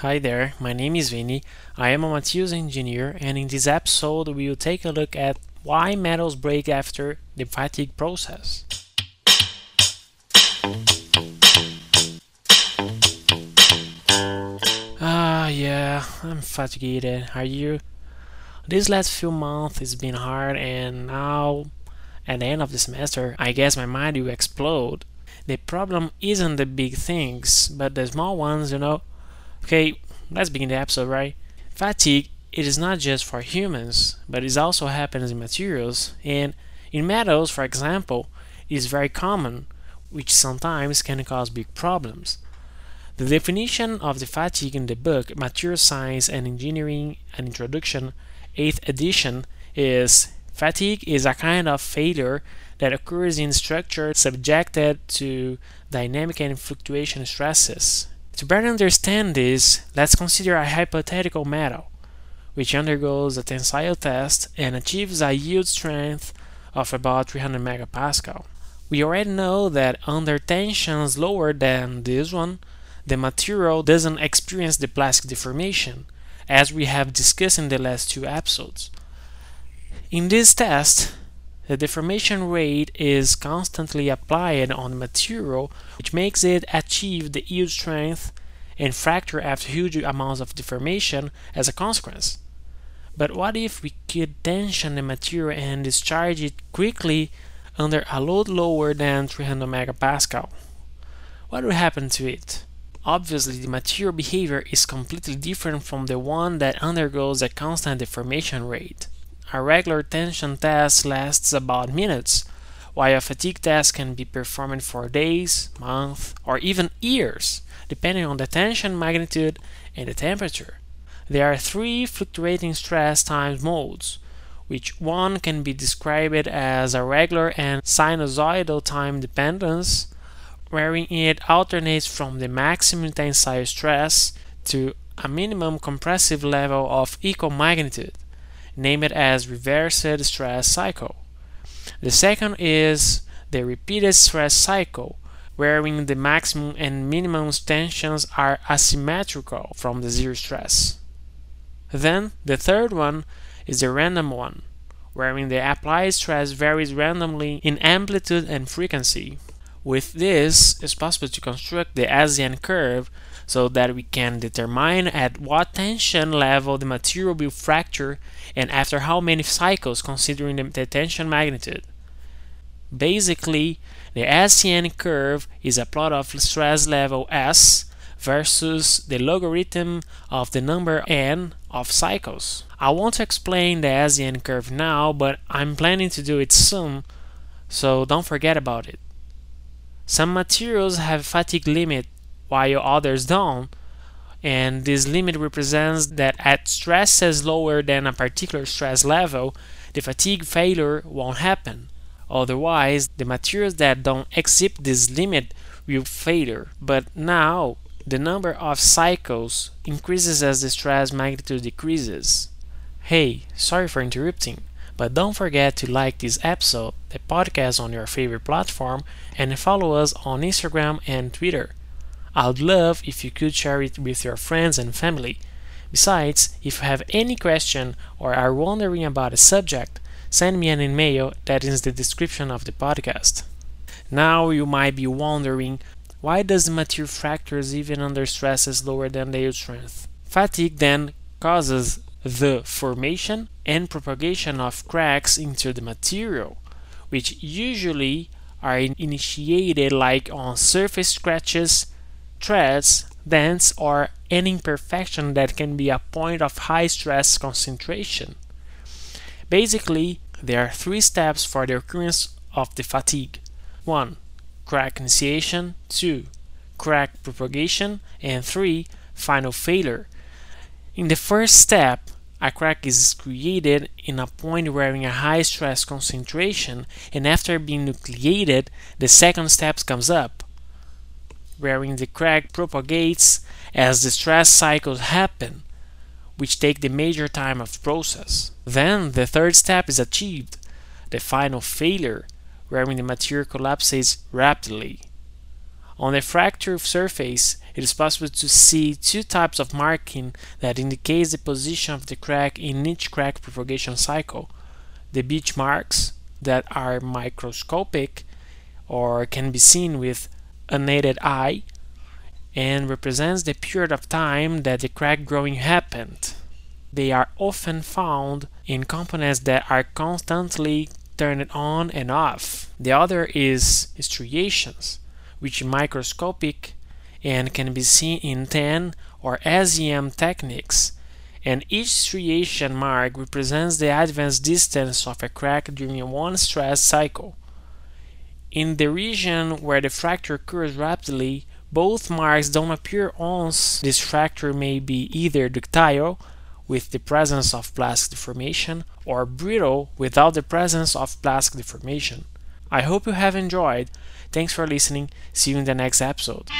Hi there, my name is Vinny. I am a materials engineer, and in this episode, we will take a look at why metals break after the fatigue process. Ah, yeah, I'm fatigued. Are you? This last few months has been hard, and now, at the end of the semester, I guess my mind will explode. The problem isn't the big things, but the small ones, you know. Okay, let's begin the episode, right? Fatigue, it is not just for humans, but it also happens in materials. And in metals, for example, it is very common, which sometimes can cause big problems. The definition of the fatigue in the book Material Science and Engineering An Introduction, 8th edition, is fatigue is a kind of failure that occurs in structure subjected to dynamic and fluctuation stresses. To better understand this, let's consider a hypothetical metal, which undergoes a tensile test and achieves a yield strength of about 300 megapascal. We already know that under tensions lower than this one, the material doesn't experience the plastic deformation, as we have discussed in the last two episodes. In this test, the deformation rate is constantly applied on material, which makes it achieve the yield strength and fracture after huge amounts of deformation as a consequence. But what if we could tension the material and discharge it quickly under a load lower than 300 megapascal? What would happen to it? Obviously, the material behavior is completely different from the one that undergoes a constant deformation rate. A regular tension test lasts about minutes, while a fatigue test can be performed for days, months, or even years, depending on the tension magnitude and the temperature. There are three fluctuating stress time modes, which one can be described as a regular and sinusoidal time dependence, wherein it alternates from the maximum tensile stress to a minimum compressive level of equal magnitude named as reversed stress cycle. The second is the repeated stress cycle, wherein the maximum and minimum tensions are asymmetrical from the zero stress. Then the third one is the random one, wherein the applied stress varies randomly in amplitude and frequency. With this, it's possible to construct the S-N curve so that we can determine at what tension level the material will fracture and after how many cycles considering the tension magnitude. Basically, the S-N curve is a plot of stress level S versus the logarithm of the number n of cycles. I want to explain the S-N curve now, but I'm planning to do it soon, so don't forget about it. Some materials have fatigue limit while others don't, and this limit represents that at stresses lower than a particular stress level, the fatigue failure won't happen. Otherwise, the materials that don't exceed this limit will failure. But now, the number of cycles increases as the stress magnitude decreases. Hey, sorry for interrupting, but don't forget to like this episode, the podcast on your favorite platform, and follow us on Instagram and Twitter. I'd love if you could share it with your friends and family. Besides, if you have any question or are wondering about a subject, send me an email that is the description of the podcast. Now you might be wondering why does the material fractures even under stresses lower than the yield strength? Fatigue then causes the formation and propagation of cracks into the material, which usually are initiated like on surface scratches threads, dents, or any imperfection that can be a point of high stress concentration. Basically, there are three steps for the occurrence of the fatigue 1. Crack initiation, 2. Crack propagation, and 3. Final failure. In the first step, a crack is created in a point wearing a high stress concentration, and after being nucleated, the second step comes up wherein the crack propagates as the stress cycles happen, which take the major time of process. Then the third step is achieved, the final failure, wherein the material collapses rapidly. On the fracture surface, it is possible to see two types of marking that indicates the position of the crack in each crack propagation cycle. The beach marks that are microscopic or can be seen with unaided eye and represents the period of time that the crack growing happened. They are often found in components that are constantly turned on and off. The other is striations, which are microscopic and can be seen in TEM or SEM techniques, and each striation mark represents the advance distance of a crack during one stress cycle. In the region where the fracture occurs rapidly, both marks don't appear once this fracture may be either ductile with the presence of plastic deformation or brittle without the presence of plastic deformation. I hope you have enjoyed. Thanks for listening. See you in the next episode.